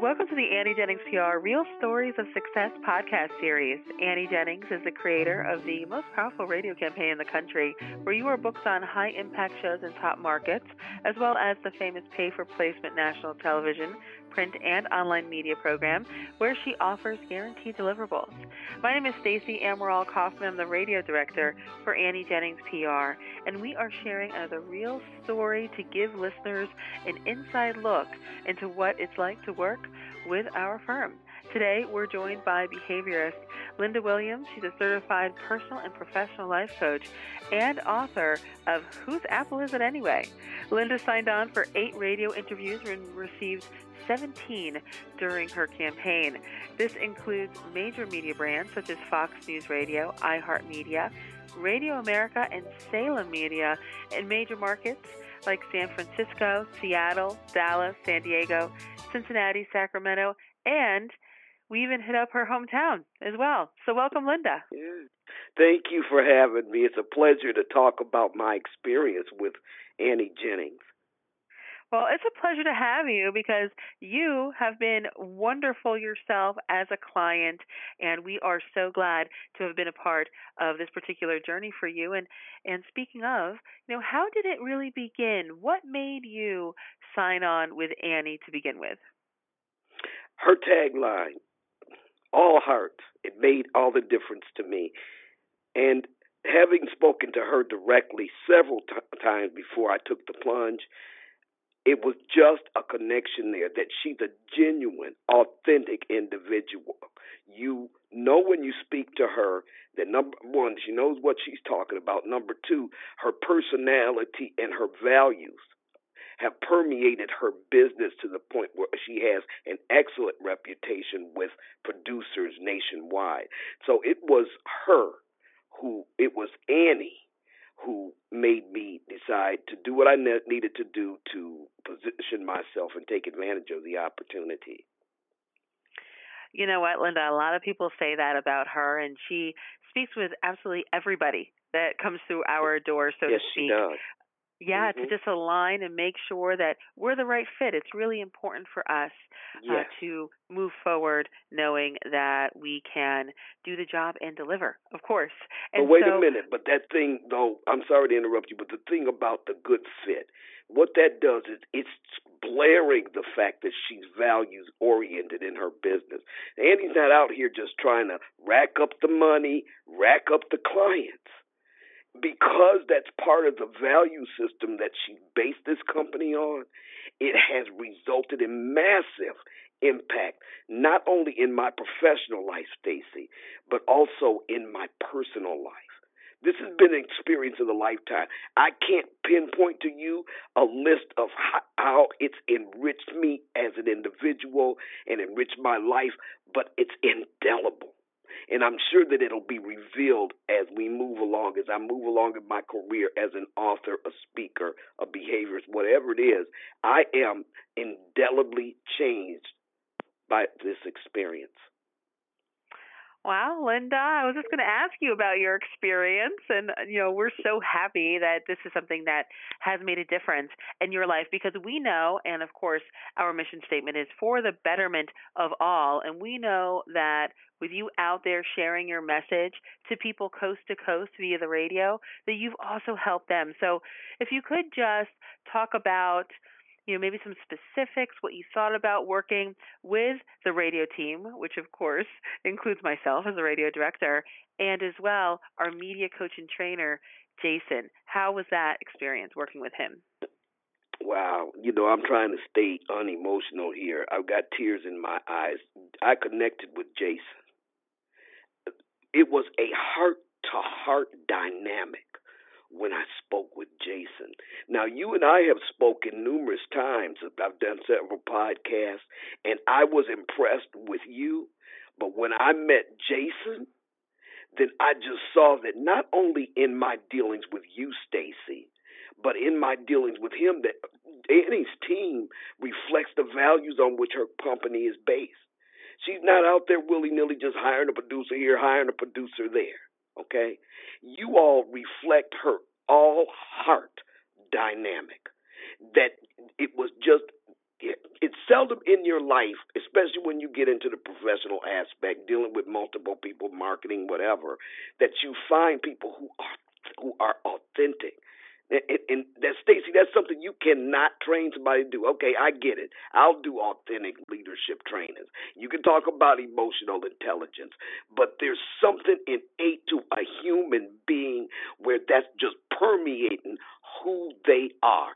Welcome to the Annie Jennings PR Real Stories of Success podcast series. Annie Jennings is the creator of the most powerful radio campaign in the country, where you are booked on high impact shows in top markets, as well as the famous pay for placement national television, print, and online media program, where she offers guaranteed deliverables. My name is Stacey Amaral Kaufman. I'm the radio director for Annie Jennings PR, and we are sharing another real story to give listeners an inside look into what it's like to work with our firm. Today, we're joined by behaviorist Linda Williams. She's a certified personal and professional life coach and author of Whose Apple Is It Anyway? Linda signed on for eight radio interviews and received 17 during her campaign. This includes major media brands such as Fox News Radio, iHeartMedia, Radio America, and Salem Media in major markets like San Francisco, Seattle, Dallas, San Diego, Cincinnati, Sacramento, and we even hit up her hometown as well. So, welcome, Linda. Yeah. Thank you for having me. It's a pleasure to talk about my experience with Annie Jennings. Well, it's a pleasure to have you because you have been wonderful yourself as a client, and we are so glad to have been a part of this particular journey for you. And and speaking of, you know, how did it really begin? What made you sign on with Annie to begin with? Her tagline, "All heart." It made all the difference to me, and having spoken to her directly several t- times before I took the plunge it was just a connection there that she's a genuine, authentic individual. You know when you speak to her that number one, she knows what she's talking about. Number two, her personality and her values have permeated her business to the point where she has an excellent reputation with producers nationwide. So it was her who, it was Annie who made me decide to do what I ne- needed to do to position myself and take advantage of the opportunity. You know what, Linda? A lot of people say that about her, and she speaks with absolutely everybody that comes through our door, so yes, to speak. Yeah, mm-hmm. to just align and make sure that we're the right fit. It's really important for us yes. uh, to move forward knowing that we can do the job and deliver, of course. And but wait so, a minute. But that thing, though, I'm sorry to interrupt you, but the thing about the good fit, what that does is it's blaring the fact that she's values oriented in her business. Annie's not out here just trying to rack up the money, rack up the clients because that's part of the value system that she based this company on, it has resulted in massive impact, not only in my professional life, Stacy, but also in my personal life. This has been an experience of a lifetime. I can't pinpoint to you a list of how it's enriched me as an individual and enriched my life, but it's indelible. And I'm sure that it'll be revealed as we move along, as I move along in my career as an author, a speaker, a behaviorist, whatever it is. I am indelibly changed by this experience. Wow, Linda, I was just going to ask you about your experience. And, uh, you know, we're so happy that this is something that has made a difference in your life because we know, and of course, our mission statement is for the betterment of all. And we know that with you out there sharing your message to people coast to coast via the radio, that you've also helped them. So if you could just talk about, you know, maybe some specifics, what you thought about working with the radio team, which of course includes myself as a radio director, and as well our media coach and trainer, Jason. How was that experience working with him? Wow, you know, I'm trying to stay unemotional here. I've got tears in my eyes. I connected with Jason. It was a heart to heart dynamic when I spoke with Jason. Now, you and I have spoken numerous times. I've done several podcasts, and I was impressed with you. But when I met Jason, then I just saw that not only in my dealings with you, Stacy, but in my dealings with him, that Annie's team reflects the values on which her company is based. She's not out there willy nilly just hiring a producer here, hiring a producer there. Okay? You all reflect her all heart dynamic. That it was just it, it's seldom in your life, especially when you get into the professional aspect, dealing with multiple people, marketing, whatever, that you find people who are who are authentic. And, and that Stacy, that's something you cannot train somebody to do. Okay, I get it. I'll do authentic leadership trainings. You can talk about emotional intelligence, but there's something innate to a human being where that's just permeating who they are.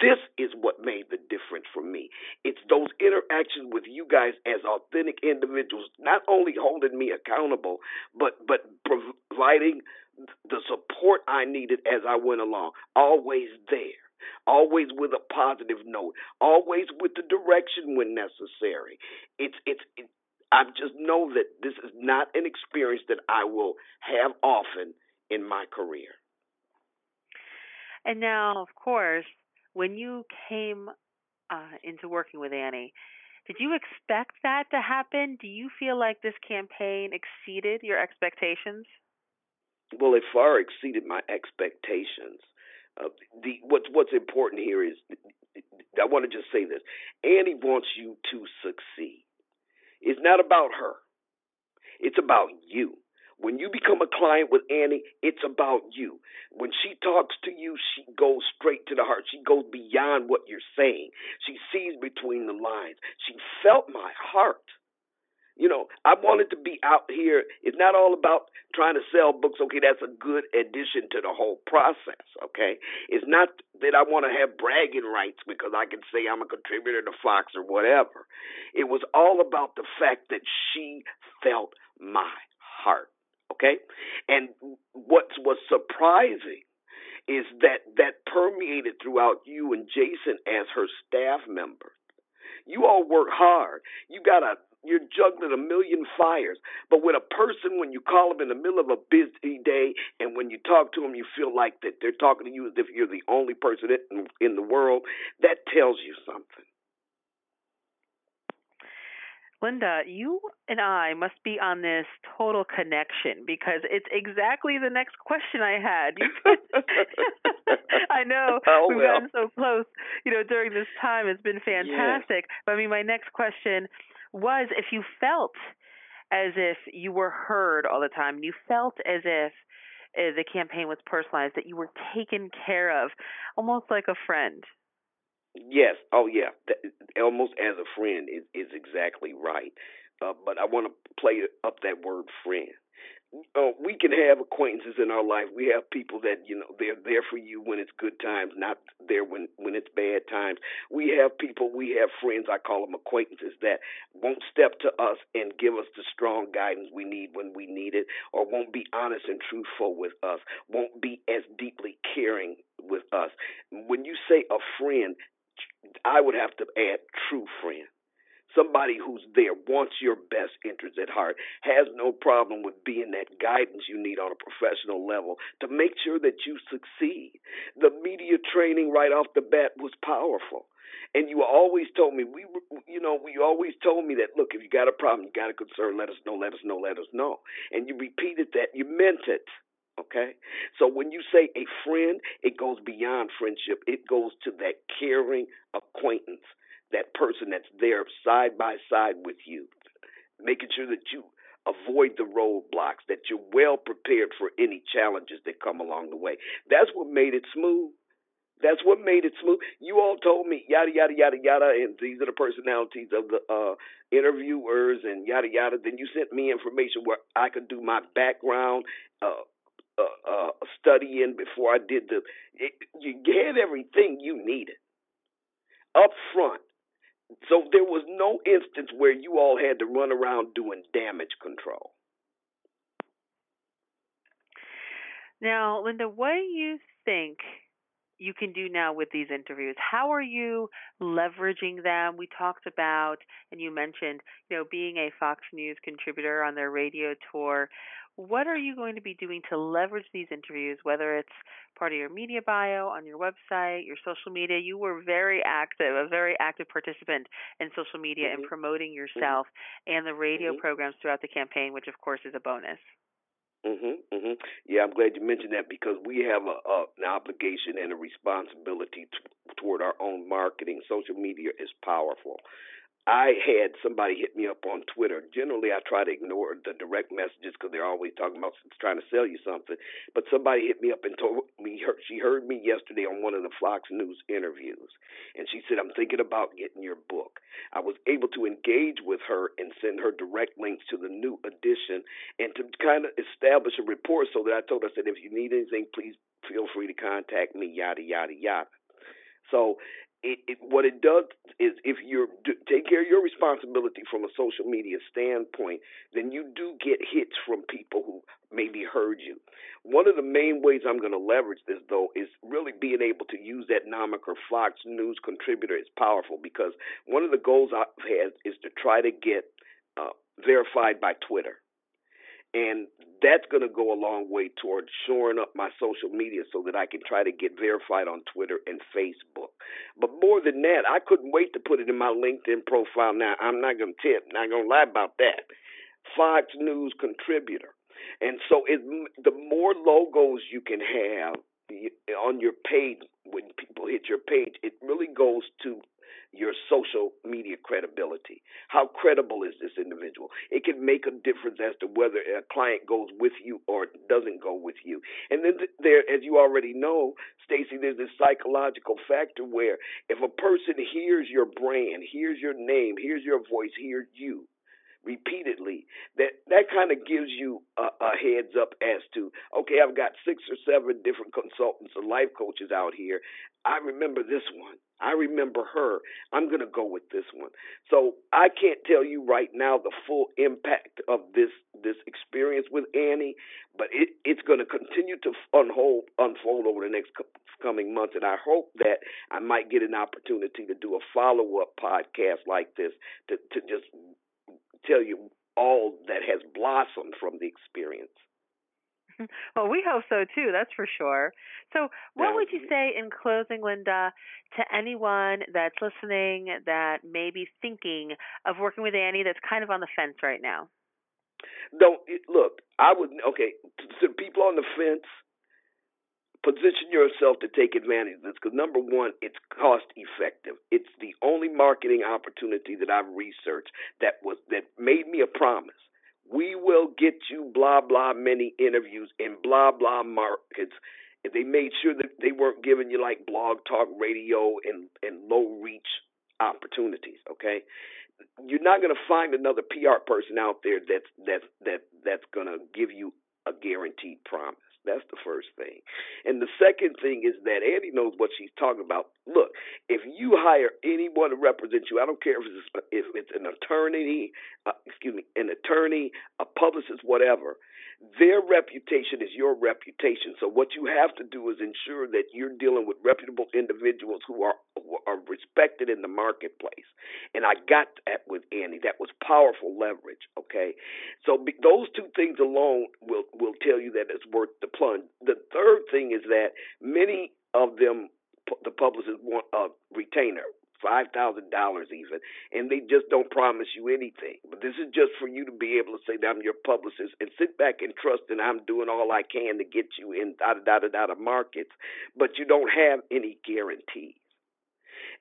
This is what made the difference for me. It's those interactions with you guys as authentic individuals, not only holding me accountable, but but providing the support I needed as I went along. Always there. Always with a positive note. Always with the direction when necessary. It's it's it, I just know that this is not an experience that I will have often in my career. And now, of course, when you came uh, into working with Annie, did you expect that to happen? Do you feel like this campaign exceeded your expectations? Well, it far exceeded my expectations. Uh, the what's what's important here is I want to just say this: Annie wants you to succeed. It's not about her. It's about you. When you become a client with Annie, it's about you. When she talks to you, she goes straight to the heart. She goes beyond what you're saying. She sees between the lines. She felt my heart. You know, I wanted to be out here. It's not all about trying to sell books. Okay, that's a good addition to the whole process. Okay, it's not that I want to have bragging rights because I can say I'm a contributor to Fox or whatever. It was all about the fact that she felt my heart. Okay, and what was surprising is that that permeated throughout you and Jason as her staff member. You all work hard. You got a you're juggling a million fires. But when a person, when you call them in the middle of a busy day, and when you talk to them, you feel like that they're talking to you as if you're the only person in, in the world, that tells you something. Linda, you and I must be on this total connection because it's exactly the next question I had. I know oh, we've well. gotten so close, you know, during this time. It's been fantastic. Yeah. But I mean, my next question was if you felt as if you were heard all the time, you felt as if uh, the campaign was personalized, that you were taken care of, almost like a friend. Yes. Oh, yeah. almost as a friend is is exactly right. Uh, but I want to play up that word friend uh, we can have acquaintances in our life. We have people that you know they're there for you when it's good times, not there when when it's bad times. We have people, we have friends. I call them acquaintances that won't step to us and give us the strong guidance we need when we need it, or won't be honest and truthful with us, won't be as deeply caring with us. When you say a friend, I would have to add true friend somebody who's there, wants your best interests at heart, has no problem with being that guidance you need on a professional level to make sure that you succeed. The media training right off the bat was powerful. And you always told me we, you know, we always told me that look, if you got a problem, you got a concern, let us know, let us know, let us know. And you repeated that, you meant it. Okay? So when you say a friend, it goes beyond friendship. It goes to that caring acquaintance that person that's there side by side with you, making sure that you avoid the roadblocks, that you're well prepared for any challenges that come along the way. That's what made it smooth. That's what made it smooth. You all told me yada yada yada yada, and these are the personalities of the uh, interviewers and yada yada. Then you sent me information where I could do my background uh, uh, uh, before I did the. It, you had everything you needed up front so there was no instance where you all had to run around doing damage control. Now, Linda, what do you think you can do now with these interviews? How are you leveraging them? We talked about, and you mentioned, you know, being a Fox News contributor on their radio tour. What are you going to be doing to leverage these interviews, whether it's part of your media bio, on your website, your social media? You were very active, a very active participant in social media mm-hmm. and promoting yourself mm-hmm. and the radio mm-hmm. programs throughout the campaign, which of course is a bonus. Mhm, mhm. Yeah, I'm glad you mentioned that because we have a, a an obligation and a responsibility t- toward our own marketing. Social media is powerful. I had somebody hit me up on Twitter. Generally, I try to ignore the direct messages because they're always talking about trying to sell you something. But somebody hit me up and told me her, she heard me yesterday on one of the Fox News interviews, and she said, "I'm thinking about getting your book." I was able to engage with her and send her direct links to the new edition and to kind of establish a rapport. So that I told her, I said, "If you need anything, please feel free to contact me." Yada yada yada. So it, it, what it does is if you take care of your responsibility from a social media standpoint, then you do get hits from people who maybe heard you. One of the main ways I'm going to leverage this, though, is really being able to use that nomiker Fox News contributor is powerful because one of the goals I've had is to try to get uh, verified by Twitter. And that's going to go a long way towards shoring up my social media so that I can try to get verified on Twitter and Facebook. But more than that, I couldn't wait to put it in my LinkedIn profile. Now, I'm not going to tip, not going to lie about that. Fox News contributor. And so it, the more logos you can have on your page when people hit your page, it really goes to your social media credibility. How credible is this individual? It can make a difference as to whether a client goes with you or doesn't go with you. And then there, as you already know, Stacy, there's this psychological factor where if a person hears your brand, hears your name, hears your voice, hears you, repeatedly, that that kind of gives you a, a heads up as to okay, I've got six or seven different consultants or life coaches out here. I remember this one. I remember her. I'm going to go with this one. So I can't tell you right now the full impact of this this experience with Annie, but it, it's going to continue to unfold unfold over the next coming months, and I hope that I might get an opportunity to do a follow up podcast like this to to just tell you all that has blossomed from the experience. Well, we hope so too, that's for sure. So, what would you say in closing, Linda, to anyone that's listening that may be thinking of working with Annie that's kind of on the fence right now? Don't look. I would okay to people on the fence position yourself to take advantage of this because number one, it's cost effective. It's the only marketing opportunity that I've researched that was that made me a promise. We will get you blah blah many interviews in blah blah markets. And they made sure that they weren't giving you like blog talk radio and, and low reach opportunities, okay? You're not gonna find another PR person out there that's that's that that's gonna give you a guaranteed promise. That's the first thing. And the second thing is that Annie knows what she's talking about. Look, if you hire anyone to represent you, I don't care if it's if it's an attorney, uh, excuse me, an attorney, a publicist, whatever. Their reputation is your reputation. So what you have to do is ensure that you're dealing with reputable individuals who are who are respected in the marketplace. And I got that with Annie. That was powerful leverage. Okay, so be, those two things alone will will tell you that it's worth the plunge. The third thing is that many of them, the publicists want a retainer five thousand dollars even, and they just don't promise you anything. But this is just for you to be able to say that I'm your publicist and sit back and trust that I'm doing all I can to get you in da da da da da markets, but you don't have any guarantees.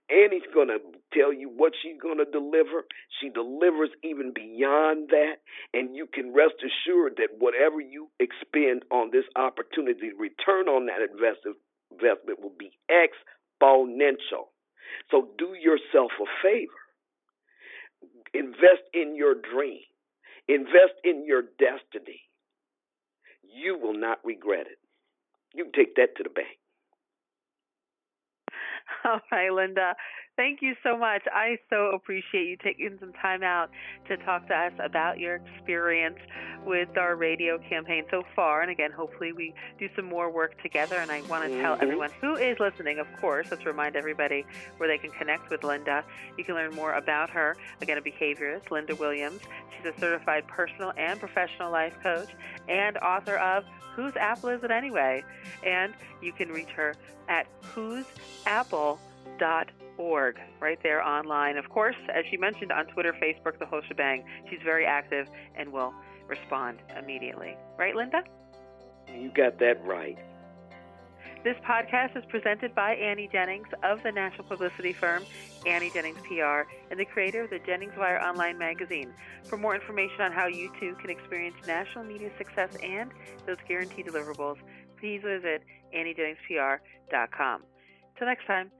Annie's going to tell you what she's going to deliver. She delivers even beyond that. And you can rest assured that whatever you expend on this opportunity, return on that investment will be exponential. So do yourself a favor. Invest in your dream. Invest in your destiny. You will not regret it. You can take that to the bank. All right, Linda. Thank you so much. I so appreciate you taking some time out to talk to us about your experience with our radio campaign so far. And again, hopefully, we do some more work together. And I want to mm-hmm. tell everyone who is listening, of course, let's remind everybody where they can connect with Linda. You can learn more about her. Again, a behaviorist, Linda Williams. She's a certified personal and professional life coach and author of Whose Apple Is It Anyway? And you can reach her at whoseapple.com org right there online. Of course, as she mentioned on Twitter, Facebook, the whole shebang. She's very active and will respond immediately. Right, Linda? You got that right. This podcast is presented by Annie Jennings of the national publicity firm Annie Jennings PR and the creator of the Jennings Wire online magazine. For more information on how you too can experience national media success and those guaranteed deliverables, please visit AnnieJenningsPR.com. Till next time.